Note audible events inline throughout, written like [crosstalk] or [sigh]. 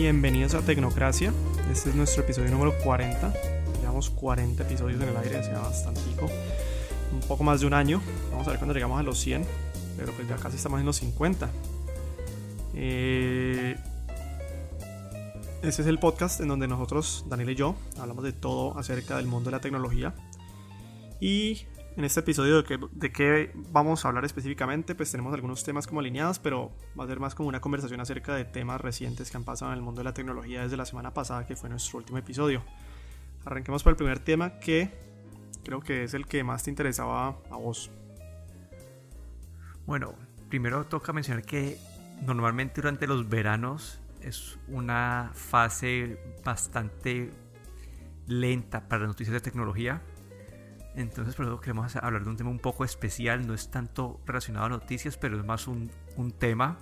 Bienvenidos a Tecnocracia. Este es nuestro episodio número 40. Llevamos 40 episodios en el aire, sea, bastante. Un poco más de un año. Vamos a ver cuando llegamos a los 100. Pero pues ya casi estamos en los 50. Eh, este es el podcast en donde nosotros, Daniel y yo, hablamos de todo acerca del mundo de la tecnología. Y en este episodio de qué, vamos a hablar específicamente, pues tenemos algunos temas como alineados, pero va a ser más como una conversación acerca de temas recientes que han pasado en el mundo de la tecnología desde la semana pasada, que fue nuestro último episodio. Arranquemos por el primer tema que creo que es el que más te interesaba a vos. Bueno, primero toca mencionar que normalmente durante los veranos es una fase bastante lenta para las noticias de tecnología entonces, por eso queremos hablar de un tema un poco especial. No es tanto relacionado a noticias, pero es más un, un tema.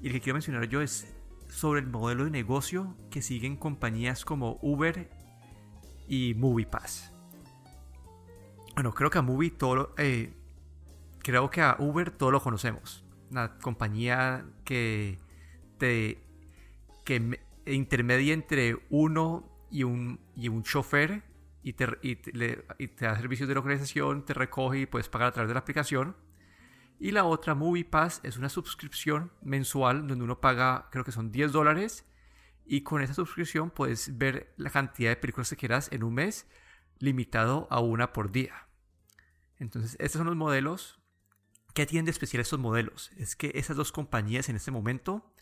Y el que quiero mencionar yo es sobre el modelo de negocio que siguen compañías como Uber y MoviePass. Bueno, creo que a Movie todo, eh, creo que a Uber todo lo conocemos. Una compañía que te que intermedia entre uno y un, y un chofer y te, y da servicios de localización, te recoge y puedes pagar a través de la aplicación. Y la otra, MoviePass, es una suscripción mensual donde uno paga, creo que son 10 dólares. Y con esa suscripción puedes ver la cantidad de películas que quieras en un mes, limitado a una por día. Entonces, estos son los modelos. ¿Qué tienen de especial estos modelos? Es que esas dos compañías en este momento,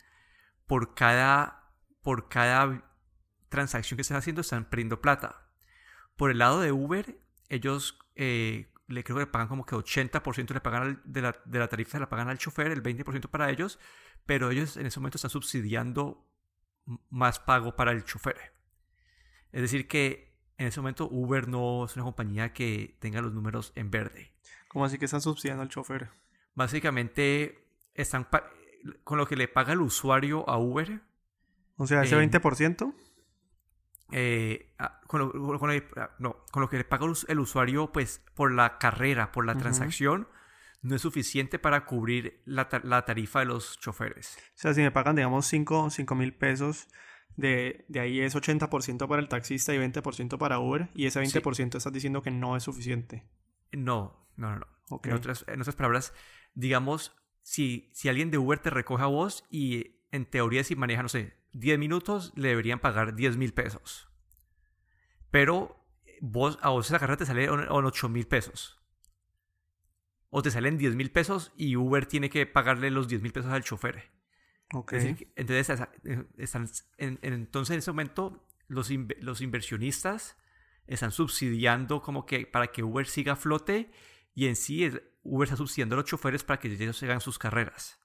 por cada, por cada transacción que están haciendo, están perdiendo plata. Por el lado de Uber, ellos eh, le creo que le pagan como que 80% le pagan de, la, de, la, tarifa se la pagan al chofer, el 20% para ellos, pero ellos en ese momento están subsidiando más pago para el chofer. Es decir, que en ese momento Uber no es una compañía que tenga los números en verde. ¿Cómo así que están subsidiando al chofer? Básicamente están con lo que le paga el usuario a Uber. O sea, ese 20%. Eh, ah, con, lo, ah, no, con, lo, que le paga el usuario pues por la carrera, por la transacción, no es suficiente para cubrir la, la, tarifa de los choferes. O sea, si me pagan, digamos, 5 mil pesos, de, de, ahí es 80% para el taxista y 20% para Uber, y ese 20% estás diciendo que no es suficiente. No, no, no. En, otras, en otras palabras, digamos, si, si alguien de Uber te recoge a vos y en teoría si maneja, no sé, 10 minutos le deberían pagar 10 mil pesos. Pero vos, a vos esa carrera te sale en 8 mil pesos. O te salen 10 mil pesos y Uber tiene que pagarle los 10 mil pesos al chofer. Okay. entonces, están, en, entonces en ese momento los, los inversionistas están subsidiando como que para que Uber siga a flote y en sí Uber está subsidiando a los choferes para que ellos hagan sus carreras.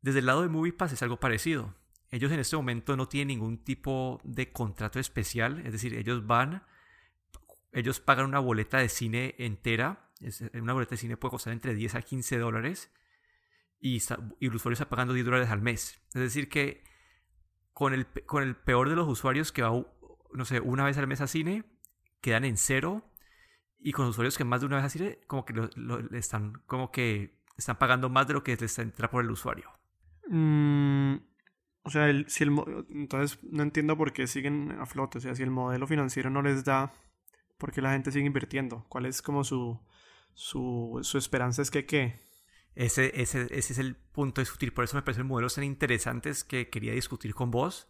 Desde el lado de MoviePass es algo parecido. Ellos en este momento no tienen ningún tipo de contrato especial, es decir, ellos van, ellos pagan una boleta de cine entera, una boleta de cine puede costar entre 10 a 15 dólares y, el usuario está pagando 10 dólares al mes. Es decir, que con el, con el peor de los usuarios que va, no sé, una vez al mes a cine, quedan en cero y con usuarios que más de una vez a cine, como que están, como que están pagando más de lo que les entra por el usuario. Mm, o sea, el, si el, entonces no entiendo por qué siguen a flote. O sea, si el modelo financiero no les da, ¿por qué la gente sigue invirtiendo? ¿Cuál es como su, su, su esperanza? Es que qué. Ese, ese, ese es el punto de discutir. Por eso me parecen modelos tan interesantes que quería discutir con vos.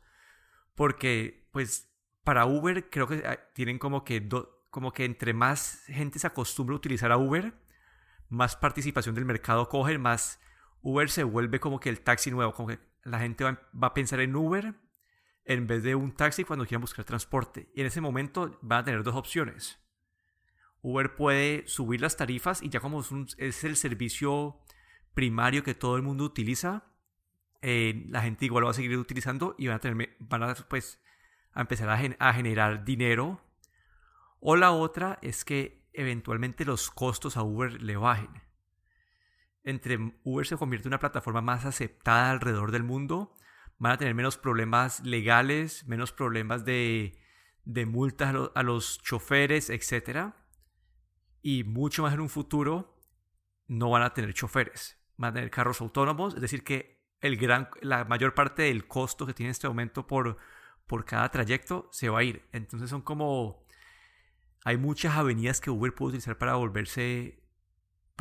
Porque, pues, para Uber creo que ah, tienen como que, como que entre más gente se acostumbra a utilizar a Uber, más participación del mercado cogen, más Uber se vuelve como que el taxi nuevo, como que la gente va, a pensar en Uber en vez de un taxi cuando quieran buscar transporte. Y en ese momento van a tener dos opciones. Uber puede subir las tarifas y ya como es, el servicio primario que todo el mundo utiliza, eh, la gente igual lo va a seguir utilizando y van a, tener, van a, pues, a empezar a, a generar dinero. O la otra es que eventualmente los costos a Uber le bajen entre Uber se convierte en una plataforma más aceptada alrededor del mundo, van a tener menos problemas legales, menos problemas de, multas a, los choferes, etc. Y mucho más en un futuro no van a tener choferes, van a tener carros autónomos, es decir, que el gran, la mayor parte del costo que tiene este momento por, por cada trayecto se va a ir. Entonces son como... Hay muchas avenidas que Uber puede utilizar para volverse,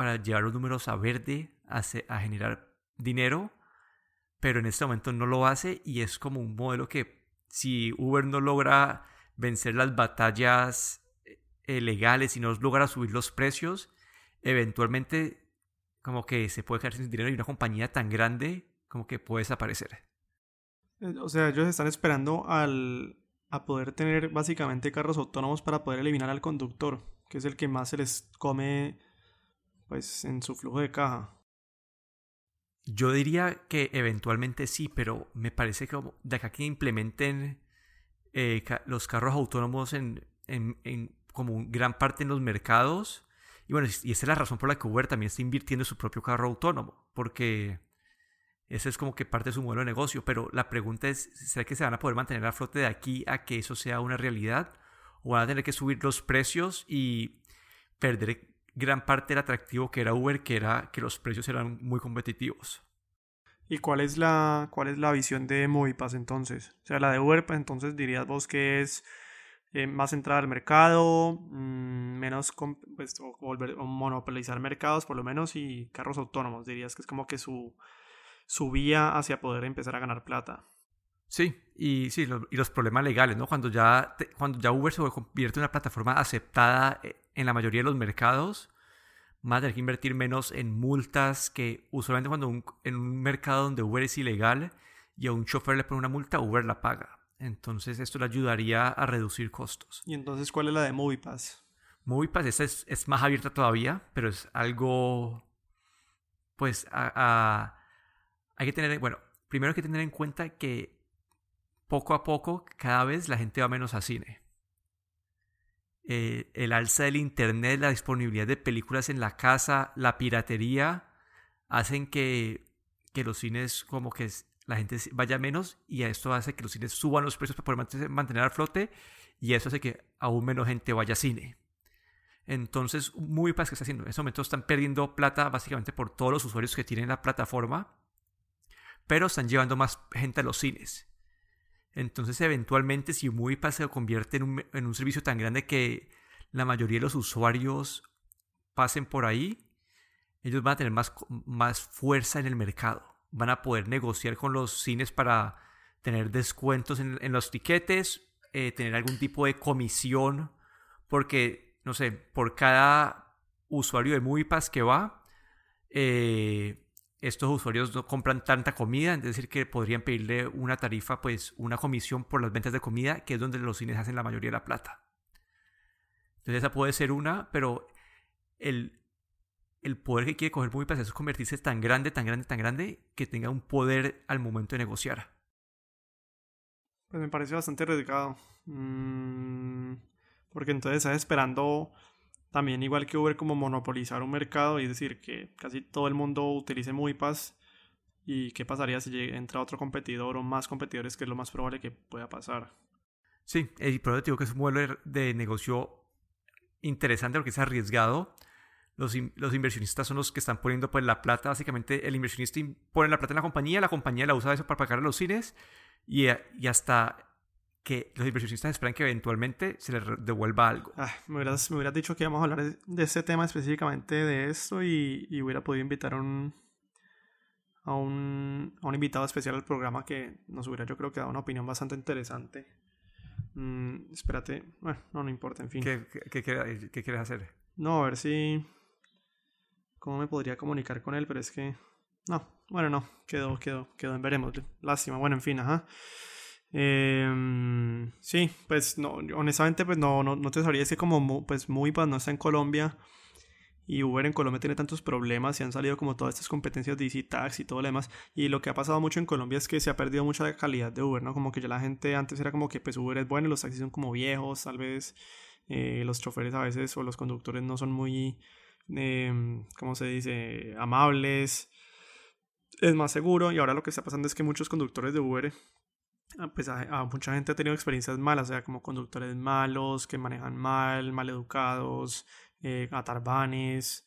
para llevar los números a verde, a, generar dinero, pero en este momento no lo hace y es como un modelo que si Uber no logra vencer las batallas eh, legales y no logra subir los precios, eventualmente como que se puede quedar sin dinero y una compañía tan grande como que puede desaparecer. Eh, o sea, ellos están esperando al, a poder tener básicamente carros autónomos para poder eliminar al conductor, que es el que más se les come pues en su flujo de caja. Yo diría que eventualmente sí, pero me parece que de acá que implementen eh, los carros autónomos en, en, en, como gran parte en los mercados. Y bueno, y esa es la razón por la que Uber también está invirtiendo en su propio carro autónomo, porque ese es como que parte de su modelo de negocio. Pero la pregunta es, ¿será que se van a poder mantener a flote de aquí a que eso sea una realidad? ¿O van a tener que subir los precios y perder gran parte del atractivo que era Uber, que era que los precios eran muy competitivos? ¿Y cuál es la, cuál es la visión de Movipass entonces? O sea, la de Uber, pues entonces dirías vos que es eh, más entrada al mercado, mm, menos pues, monopolizar mercados por lo menos y carros autónomos, dirías que es como que su, su vía hacia poder empezar a ganar plata. Sí, y sí, y los problemas legales, ¿no? Cuando ya, cuando ya Uber se convierte en una plataforma aceptada eh, en la mayoría de los mercados, más a tener que invertir menos en multas que usualmente cuando en un mercado donde Uber es ilegal y a un chofer le pone una multa, Uber la paga. Entonces esto le ayudaría a reducir costos. ¿Y entonces cuál es la de MoviePass? MoviePass esa es, es más abierta todavía, pero es algo, pues, hay que tener, bueno, primero hay que tener en cuenta que poco a poco cada vez la gente va menos a cine. Eh, el alza del internet, la disponibilidad de películas en la casa, la piratería, hacen que, que los cines como que la gente vaya menos y a esto hace que los cines suban los precios para poder mantener al flote y eso hace que aún menos gente vaya a cine. Entonces, muy fácil que está haciendo. En este momento están perdiendo plata básicamente por todos los usuarios que tienen la plataforma, pero están llevando más gente a los cines. Entonces, eventualmente, si MoviePass se convierte en un, servicio tan grande que la mayoría de los usuarios pasen por ahí, ellos van a tener más, más fuerza en el mercado. Van a poder negociar con los cines para tener descuentos en, los tiquetes, eh, tener algún tipo de comisión, porque, no sé, por cada usuario de MoviePass que va, eh, estos usuarios no compran tanta comida, es decir, que podrían pedirle una tarifa, pues una comisión por las ventas de comida, que es donde los cines hacen la mayoría de la plata. Entonces esa puede ser una, pero el, el poder que quiere coger MoviePass es convertirse tan grande, tan grande, tan grande que tenga un poder al momento de negociar. Pues me parece bastante arriesgado. Mm, porque entonces estás esperando también igual que Uber como monopolizar un mercado y decir que casi todo el mundo utilice MoviePass y qué pasaría si entra otro competidor o más competidores que es lo más probable que pueda pasar. Sí, el problema que es un modelo de negocio interesante porque es arriesgado los, inversionistas son los que están poniendo pues la plata, básicamente el inversionista pone la plata en la compañía, la compañía la usa eso para pagar a los cines y, y hasta que los inversionistas esperan que eventualmente se les devuelva algo. Ah, me, hubieras, me, hubieras, dicho que íbamos a hablar de ese tema específicamente de esto y, y hubiera podido invitar a un, a un, a un invitado especial al programa que nos hubiera yo creo que dado una opinión bastante interesante. Mm, espérate, bueno, no, no importa, en fin. ¿Qué, qué, qué, qué quieres hacer? No, a ver si cómo me podría comunicar con él, pero es que no, bueno, no, quedó, quedó, quedó, veremos, lástima, bueno, en fin, ajá. Eh, sí, pues no, honestamente, pues no, no, no te sabría, es que como pues muy no está en Colombia y Uber en Colombia tiene tantos problemas y han salido como todas estas competencias de Easy Taxi y todo lo demás. Y lo que ha pasado mucho en Colombia es que se ha perdido mucha calidad de Uber, ¿no? Como que ya la gente antes era como que pues Uber es bueno, los taxis son como viejos, tal vez eh, los choferes a veces o los conductores no son muy eh, ¿cómo se dice?, amables, es más seguro y ahora lo que está pasando es que muchos conductores de Uber, pues a, mucha gente ha tenido experiencias malas, o sea, como conductores malos, que manejan mal, mal educados, eh, atarbanes,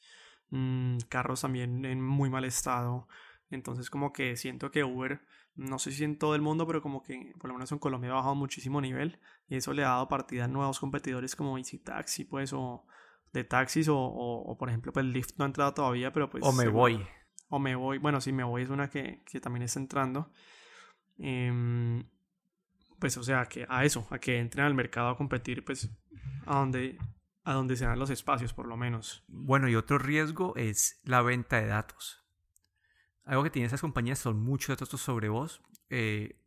mm, carros también en muy mal estado. Entonces como que siento que Uber, no sé si en todo el mundo, pero como que por lo menos en Colombia ha bajado muchísimo nivel y eso le ha dado partida a nuevos competidores como Easy Taxi, pues, o de taxis, o, por ejemplo, pues Lyft no ha entrado todavía, pero pues... O me voy. O me voy, bueno, sí, me voy es una que, que también está entrando. Em, pues o sea, que a eso, a que entren al mercado a competir, pues a donde, a donde se dan los espacios, por lo menos. Bueno, y otro riesgo es la venta de datos. Algo que tienen esas compañías son muchos datos sobre vos. Eh,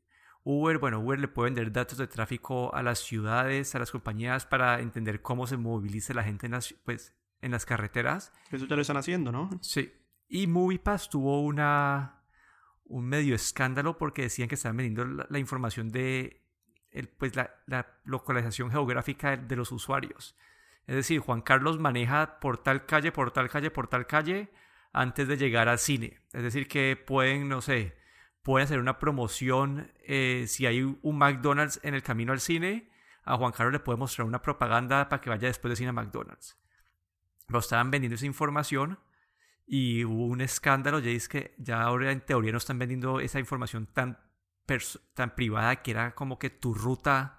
Uber, bueno, Uber le puede vender datos de tráfico a las ciudades, a las compañías para entender cómo se moviliza la gente en las, pues, en las carreteras. Eso ya lo están haciendo, ¿no? Sí. Y MoviePass tuvo una, un medio escándalo porque decían que estaban vendiendo la, información de pues la, localización geográfica de, los usuarios. Es decir, Juan Carlos maneja por tal calle, por tal calle, por tal calle antes de llegar al cine. Es decir, que pueden, no sé, pueden hacer una promoción eh, si hay un McDonald's en el camino al cine. A Juan Carlos le puede mostrar una propaganda para que vaya después de cine a McDonald's. Lo estaban vendiendo esa información y hubo un escándalo, ya es que ya ahora en teoría no están vendiendo esa información tan, tan privada que era como que tu ruta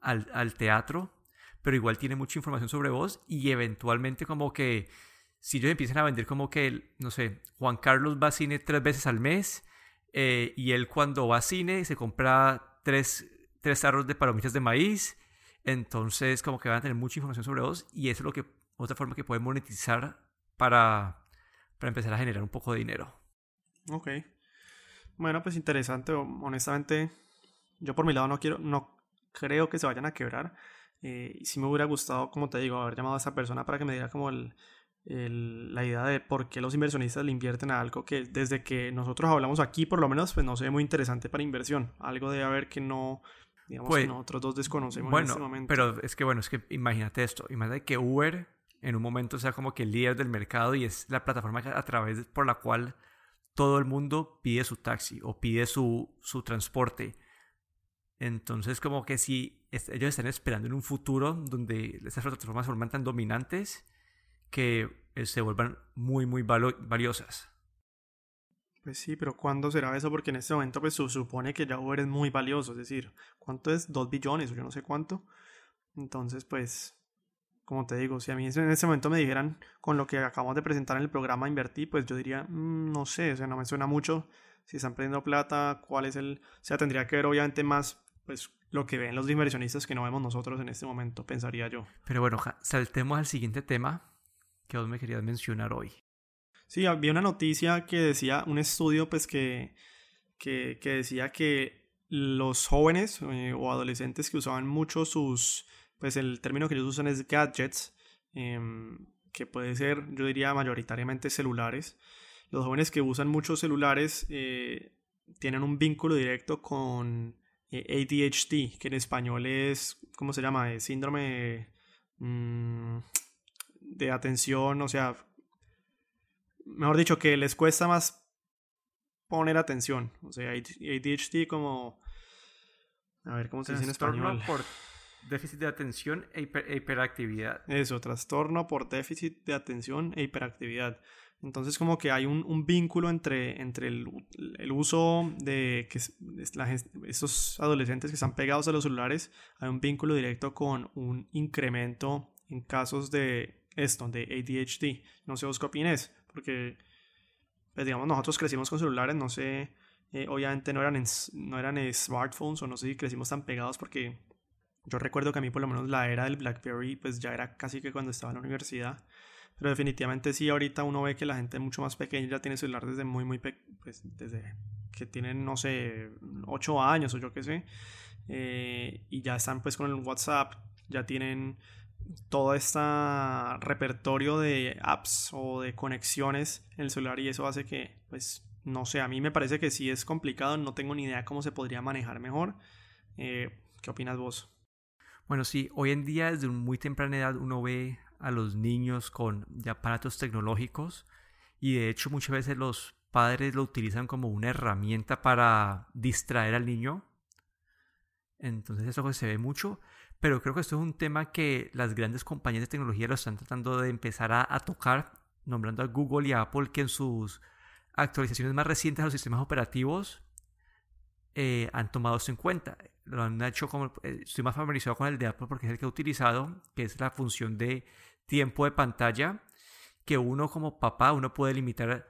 al, al, teatro, pero igual tiene mucha información sobre vos y eventualmente como que si ellos empiezan a vender como que, no sé, Juan Carlos va a cine tres veces al mes eh, y él cuando va cine se compra tres, tres tarros de palomitas de maíz, entonces como que van a tener mucha información sobre vos y eso es lo que, otra forma que pueden monetizar para para empezar a generar un poco de dinero. Ok. Bueno, pues interesante. Honestamente, yo por mi lado no quiero, no creo que se vayan a quebrar. Eh, sí me hubiera gustado, como te digo, haber llamado a esa persona para que me diera como el, la idea de por qué los inversionistas le invierten a algo que desde que nosotros hablamos aquí, por lo menos, pues no se ve muy interesante para inversión. Algo de haber que no, digamos, que pues, nosotros dos desconocemos en este momento. Pero es que, bueno, es que imagínate esto. Imagínate que Uber en un momento sea como que el líder del mercado y es la plataforma a través por la cual todo el mundo pide su taxi o pide su, su transporte. Entonces como que si ellos están esperando en un futuro donde estas plataformas se vuelvan tan dominantes que eh, se vuelvan muy muy valiosas. Pues sí, pero ¿cuándo será eso? Porque en este momento pues se supone que ya Uber es muy valioso, es decir, ¿cuánto es? ¿Dos billones o yo no sé cuánto? Entonces pues como te digo, si a mí en ese momento me dijeran con lo que acabamos de presentar en el programa invertí, pues yo diría, mm, no sé, o sea, no me suena mucho. Si están perdiendo plata, cuál es el. O sea, tendría que ver obviamente más pues lo que ven los inversionistas que no vemos nosotros en este momento, pensaría yo. Pero bueno, saltemos al siguiente tema que vos me querías mencionar hoy. Sí, había una noticia que decía, un estudio pues que, que, que decía que los jóvenes eh, o adolescentes que usaban mucho sus pues el término que ellos usan es gadgets, em, que puede ser, yo diría, mayoritariamente celulares. Los jóvenes que usan muchos celulares eh, tienen un vínculo directo con eh, ADHD, que en español es, ¿cómo se llama? síndrome mm, de atención, o sea, mejor dicho, que les cuesta más poner atención. O sea, ADHD como... A ver, ¿cómo se dice en español? Déficit de atención e, e, hiperactividad. Eso, trastorno por déficit de atención e hiperactividad. Entonces como que hay un, vínculo entre, entre el, uso de que estos adolescentes que están pegados a los celulares, hay un vínculo directo con un incremento en casos de esto, de ADHD. No sé vos qué opines, porque pues, digamos nosotros crecimos con celulares, no sé, eh, obviamente no eran, no eran smartphones o no sé si crecimos tan pegados porque yo recuerdo que a mí por lo menos la era del BlackBerry pues ya era casi que cuando estaba en la universidad. Pero definitivamente sí, ahorita uno ve que la gente mucho más pequeña ya tiene celular desde muy, muy pues desde que tienen, no sé, 8 años o yo qué sé. Eh, y ya están pues con el WhatsApp, ya tienen todo este repertorio de apps o de conexiones en el celular y eso hace que, pues, no sé, a mí me parece que sí es complicado, no tengo ni idea cómo se podría manejar mejor. Eh, ¿Qué opinas vos? Bueno, sí, hoy en día desde muy temprana edad uno ve a los niños con aparatos tecnológicos y de hecho muchas veces los padres lo utilizan como una herramienta para distraer al niño. Entonces eso se ve mucho, pero creo que esto es un tema que las grandes compañías de tecnología lo están tratando de empezar a, tocar, nombrando a Google y a Apple que en sus actualizaciones más recientes a los sistemas operativos eh, han tomado esto en cuenta. Lo han hecho como, eh, estoy más familiarizado con el de Apple porque es el que he utilizado, que es la función de tiempo de pantalla, que uno como papá, uno puede limitar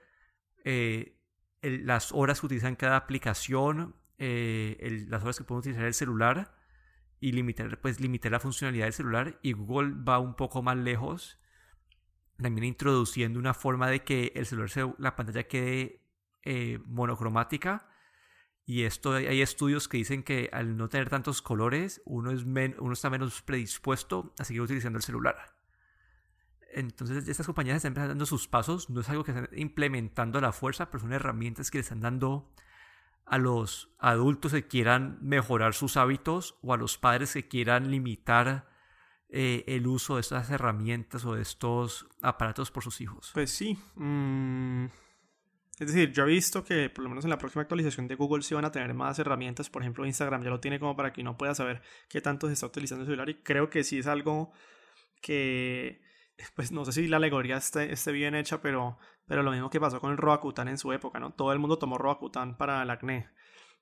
eh, las horas que utilizan cada aplicación, las horas que puede utilizar el celular y limitar, pues, limitar la funcionalidad del celular. Y Google va un poco más lejos, también introduciendo una forma de que el celular, la pantalla quede monocromática y esto hay estudios que dicen que al no tener tantos colores, uno, es uno está menos predispuesto a seguir utilizando el celular. Entonces, estas compañías están dando sus pasos. No es algo que están implementando a la fuerza, pero son herramientas que le están dando a los adultos que quieran mejorar sus hábitos o a los padres que quieran limitar eh, el uso de estas herramientas o de estos aparatos por sus hijos. Pues sí. Mm, es decir, yo he visto que por lo menos en la próxima actualización de Google sí van a tener más herramientas. Por ejemplo, Instagram ya lo tiene como para que uno pueda saber qué tanto se está utilizando el celular. Y creo que sí es algo que, pues no sé si la alegoría esté, esté bien hecha, pero, pero lo mismo que pasó con el Roacutan en su época, ¿no? Todo el mundo tomó Roacutan para el acné.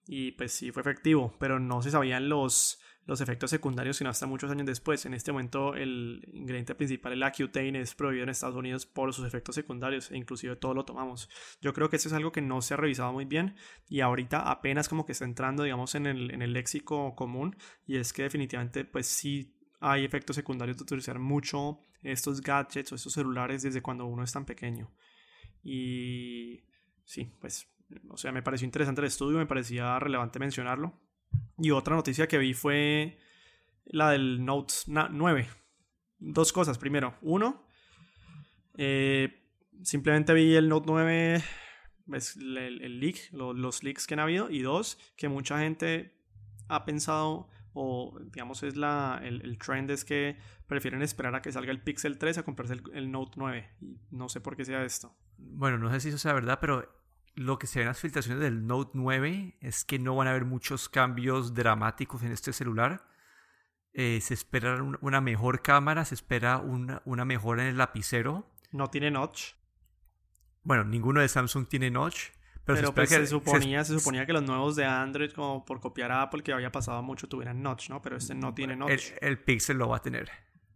Y pues sí fue efectivo, pero no se sabían los, los efectos secundarios sino hasta muchos años después. En este momento el ingrediente principal, el Accutane, es prohibido en Estados Unidos por sus efectos secundarios e inclusive todo lo tomamos. Yo creo que eso es algo que no se ha revisado muy bien y ahorita apenas como que está entrando digamos en el, en el léxico común y es que definitivamente pues sí hay efectos secundarios de utilizar mucho estos gadgets o estos celulares desde cuando uno es tan pequeño. Y sí, pues, o sea, me pareció interesante el estudio, me parecía relevante mencionarlo. Y otra noticia que vi fue la del Note 9. Dos cosas. Primero, uno, eh, simplemente vi el Note 9, pues, el, leak, los leaks que han habido. Y dos, que mucha gente ha pensado, o digamos es la, el, trend es que prefieren esperar a que salga el Pixel 3 a comprarse el, el Note 9. Y no sé por qué sea esto. Bueno, no sé si eso sea verdad, pero lo que se ve en las filtraciones del Note 9 es que no van a haber muchos cambios dramáticos en este celular. Eh, se espera una mejor cámara, se espera una, una mejora en el lapicero. No tiene notch. Bueno, ninguno de Samsung tiene notch. Pero, se, pues, se, suponía, se... suponía que los nuevos de Android, como por copiar a Apple, que había pasado mucho, tuvieran notch, ¿no? Pero este no tiene notch. El, el Pixel lo va a tener.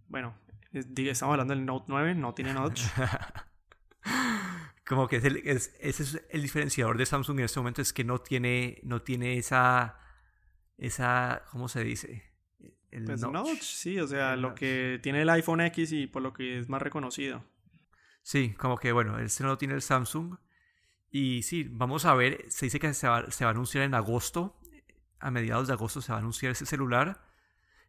Bueno, estamos hablando del Note 9, no tiene notch. [laughs] Como que es el, ese es el diferenciador de Samsung en este momento, es que no tiene, no tiene esa, esa, ¿cómo se dice? El pues notch. sí, o sea, lo que tiene el iPhone X y por lo que es más reconocido. Sí, como que bueno, este no lo tiene el Samsung. Y sí, vamos a ver, se dice que se va, se va a anunciar en agosto, a mediados de agosto se va a anunciar ese celular.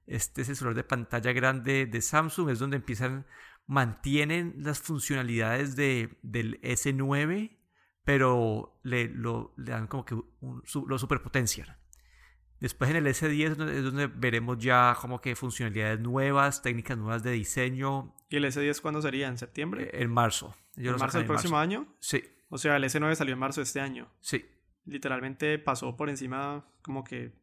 Este es el celular de pantalla grande de Samsung, es donde empiezan mantienen las funcionalidades de, del S9, pero le, lo, le dan como que lo superpotencian. Después en el S10 es donde veremos ya como que funcionalidades nuevas, técnicas nuevas de diseño. ¿Y el S10 cuándo sería? ¿En septiembre? Eh, en marzo. ¿En marzo del próximo año? Sí. O sea, el S9 salió en marzo de este año. Sí. Literalmente pasó por encima como que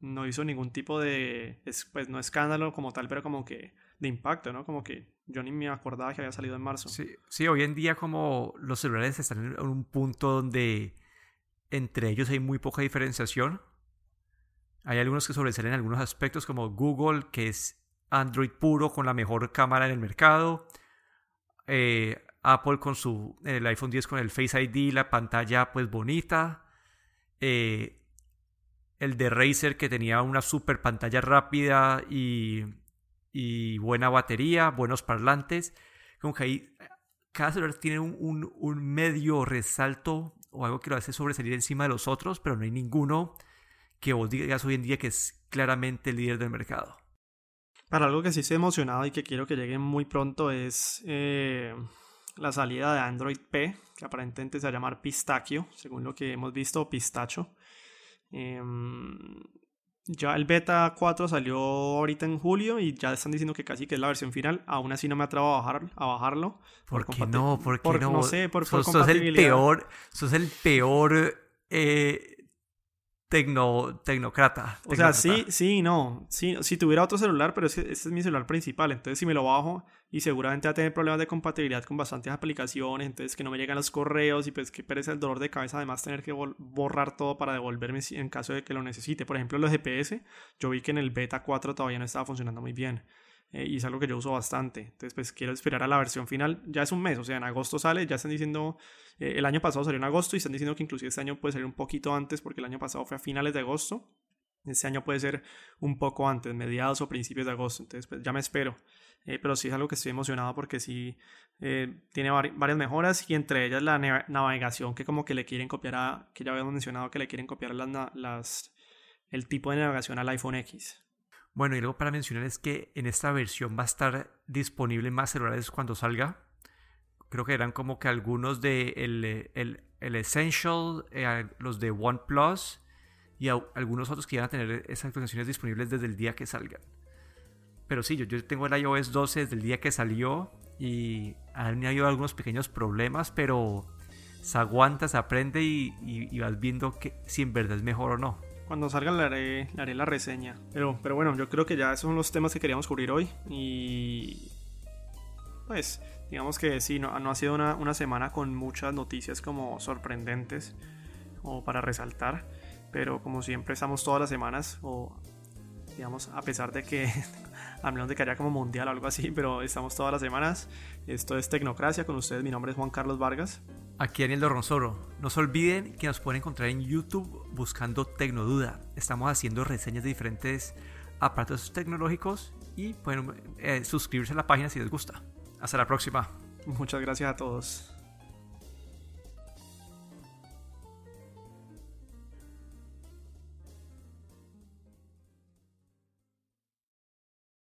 no hizo ningún tipo de, pues no escándalo como tal, pero como que de impacto, ¿no? Como que yo ni me acordaba que había salido en marzo. Sí, sí hoy en día como los celulares están en un punto donde entre ellos hay muy poca diferenciación. Hay algunos que sobresalen en algunos aspectos como Google, que es Android puro con la mejor cámara en el mercado. Eh, Apple con su el iPhone 10 con el Face ID, la pantalla pues bonita. Eh, el de Razer que tenía una super pantalla rápida y, y buena batería, buenos parlantes. Como que ahí cada celular tiene un, un, medio resalto o algo que lo hace sobresalir encima de los otros, pero no hay ninguno que vos digas hoy en día que es claramente el líder del mercado. Para algo que sí estoy emocionado y que quiero que llegue muy pronto es eh, la salida de Android P, que aparentemente se va a llamar Pistachio, según lo que hemos visto, Pistacho. Em, ya el beta 4 salió ahorita en julio y ya están diciendo que casi que es la versión final. Aún así no me atrevo a, bajar, a bajarlo. ¿Por, qué no? ¿Por qué no? No sé, por, sos, el peor, sos el peor eh, tecno, tecnocrata. O sea, sí, sí, no. Sí, si tuviera otro celular, pero ese, es mi celular principal. Entonces, si me lo bajo y seguramente va a tener problemas de compatibilidad con bastantes aplicaciones, entonces que no me llegan los correos y pues que perece el dolor de cabeza, además tener que borrar todo para devolverme en caso de que lo necesite. Por ejemplo, los GPS, yo vi que en el beta 4 todavía no estaba funcionando muy bien. Eh, y es algo que yo uso bastante. Entonces, pues quiero esperar a la versión final. Ya es un mes, o sea, en agosto sale, ya están diciendo, eh, el año pasado salió en agosto y están diciendo que inclusive este año puede salir un poquito antes porque el año pasado fue a finales de agosto. Este año puede ser un poco antes, mediados o principios de agosto. Entonces, pues ya me espero. Eh, pero sí es algo que estoy emocionado porque sí tiene varias mejoras y entre ellas la navegación que como que le quieren copiar a, que ya habíamos mencionado que le quieren copiar las, las, el tipo de navegación al iPhone X. Bueno, y luego para mencionar es que en esta versión va a estar disponible más celulares cuando salga. Creo que eran como que algunos de el, el, el Essential, eh, los de OnePlus y algunos otros que iban a tener esas actualizaciones disponibles desde el día que salgan. Pero sí, yo, yo tengo el iOS 12 desde el día que salió y han habido algunos pequeños problemas, pero se aguanta, se aprende y, y vas viendo que si en verdad es mejor o no. Cuando salga le haré, haré, la reseña. Pero, pero bueno, yo creo que ya esos son los temas que queríamos cubrir hoy. Y pues digamos que sí, no, no ha sido una, una, semana con muchas noticias como sorprendentes o para resaltar. Pero como siempre estamos todas las semanas o digamos a pesar de que [laughs] a menos de que haya como mundial o algo así, pero estamos todas las semanas. Esto es Tecnocracia con ustedes, mi nombre es Juan Carlos Vargas. Aquí Daniel Dorronsoro. No se olviden que nos pueden encontrar en YouTube buscando Tecnoduda. Estamos haciendo reseñas de diferentes aparatos tecnológicos y pueden eh, suscribirse a la página si les gusta. Hasta la próxima. Muchas gracias a todos.